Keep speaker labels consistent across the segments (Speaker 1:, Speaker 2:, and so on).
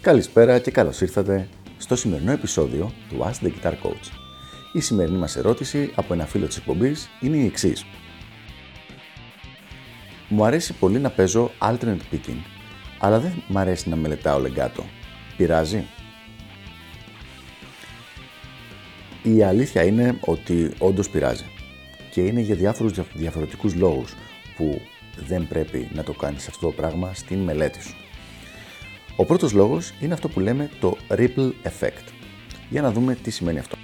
Speaker 1: Καλησπέρα και καλώς ήρθατε στο σημερινό επεισόδιο του Ask the Guitar Coach. Η σημερινή μας ερώτηση από ένα φίλο της εκπομπής είναι η εξής. Μου αρέσει πολύ να παίζω alternate picking, αλλά δεν μου αρέσει να μελετάω legato. Πειράζει; Η αλήθεια είναι ότι όντως πειράζει και είναι για διάφορους διαφορετικούς λόγους που δεν πρέπει να το κάνεις αυτό το πράγμα στην μελέτη σου. Ο πρώτος λόγος είναι αυτό που λέμε το ripple effect. Για να δούμε τι σημαίνει αυτό.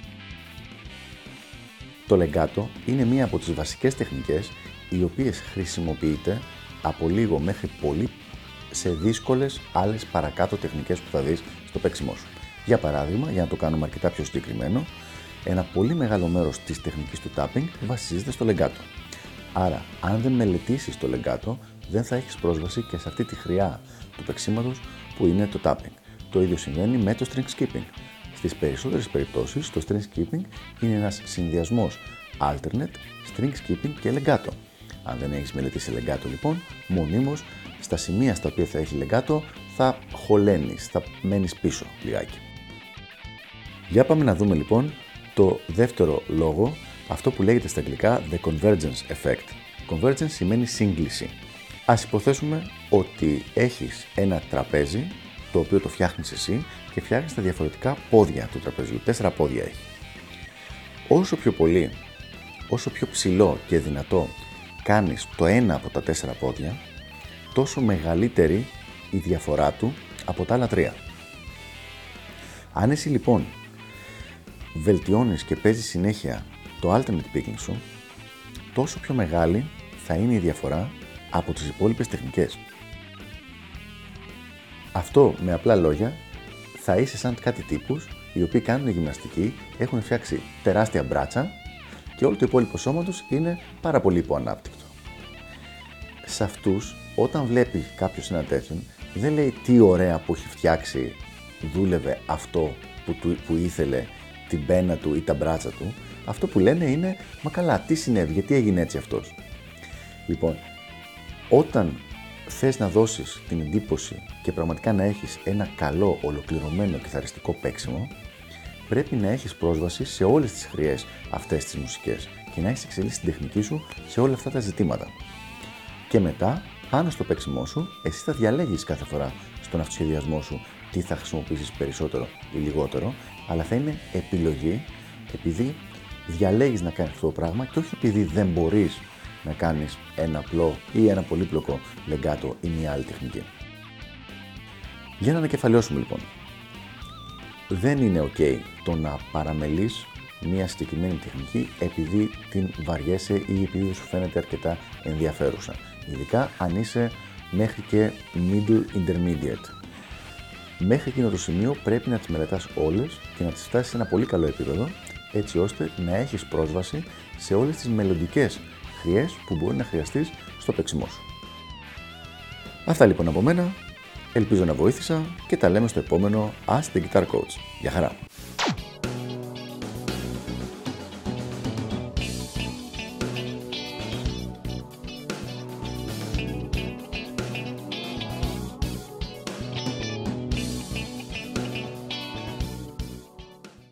Speaker 1: Το legato είναι μία από τις βασικές τεχνικές οι οποίες χρησιμοποιείται από λίγο μέχρι πολύ σε δύσκολες άλλες παρακάτω τεχνικές που θα δεις στο παίξιμό σου. Για παράδειγμα, για να το κάνουμε αρκετά πιο συγκεκριμένο, ένα πολύ μεγάλο μέρος της τεχνικής του tapping βασίζεται στο legato. Άρα, αν δεν μελετήσεις το legato, δεν θα έχεις πρόσβαση και σε αυτή τη χρειά του παίξήματος που είναι το tapping. Το ίδιο συμβαίνει με το string skipping. Στις περισσότερες περιπτώσεις, το string skipping είναι ένας συνδυασμός alternate, string skipping και legato. Αν δεν έχεις μελετήσει legato λοιπόν, μονίμως στα σημεία στα οποία θα έχει legato θα χωλένεις, θα μένεις πίσω λιγάκι. Για πάμε να δούμε λοιπόν το δεύτερο λόγο, αυτό που λέγεται στα αγγλικά the convergence effect. Convergence σημαίνει σύγκληση. Ας υποθέσουμε ότι έχεις ένα τραπέζι το οποίο το φτιάχνεις εσύ και φτιάχνεις τα διαφορετικά πόδια του τραπεζιού. Τέσσερα πόδια έχει. Όσο πιο πολύ, όσο πιο ψηλό και δυνατό κάνεις το ένα από τα τέσσερα πόδια, τόσο μεγαλύτερη η διαφορά του από τα άλλα τρία. Αν εσύ λοιπόν βελτιώνεις και παίζεις συνέχεια το alternate picking σου, τόσο πιο μεγάλη θα είναι η διαφορά από τις υπόλοιπες τεχνικές. Αυτό με απλά λόγια θα είσαι σαν κάτι τύπους οι οποίοι κάνουν γυμναστική, έχουν φτιάξει τεράστια μπράτσα και όλο το υπόλοιπο σώμα τους είναι πάρα πολύ υποανάπτυκτο. Σε αυτούς, όταν βλέπει κάποιος ένα τέτοιο, δεν λέει τι ωραία που έχει φτιάξει, δούλευε αυτό που, του, που ήθελε, την πένα του ή τα μπράτσα του. Αυτό που λένε είναι, μα καλά, τι συνέβη, γιατί έγινε έτσι αυτός. Λοιπόν, όταν θες να δώσεις την εντύπωση και πραγματικά να έχεις ένα καλό ολοκληρωμένο κιθαριστικό παίξιμο, πρέπει να έχεις πρόσβαση σε όλες τις χρειές αυτές τις μουσικές και να έχεις εξελίσει την τεχνική σου σε όλα αυτά τα ζητήματα. Και μετά, πάνω στο παίξιμό σου, εσύ θα διαλέγεις κάθε φορά στον αυτοσχεδιασμό σου τι θα χρησιμοποιήσεις περισσότερο ή λιγότερο, αλλά θα είναι επιλογή επειδή διαλέγεις να κάνεις αυτό το πράγμα και όχι επειδή δεν μπορείς να κάνεις ένα απλό ή ένα πολύπλοκο λεγκάτο ή μια άλλη τεχνική. Για να ανακεφαλαιώσουμε λοιπόν. Δεν είναι ok το να παραμελείς μια συγκεκριμένη τεχνική επειδή την βαριέσαι ή επειδή δεν σου φαίνεται αρκετά ενδιαφέρουσα. Ειδικά αν είσαι μέχρι και middle intermediate. Μέχρι εκείνο το σημείο πρέπει να τις μελετάς όλες και να τις φτάσεις σε ένα πολύ καλό επίπεδο έτσι ώστε να έχεις πρόσβαση σε όλες τις μελλοντικές χρειές που μπορεί να χρειαστείς στο παίξιμό σου. Αυτά λοιπόν από μένα, ελπίζω να βοήθησα και τα λέμε στο επόμενο Ask the Guitar Coach. Γεια χαρά!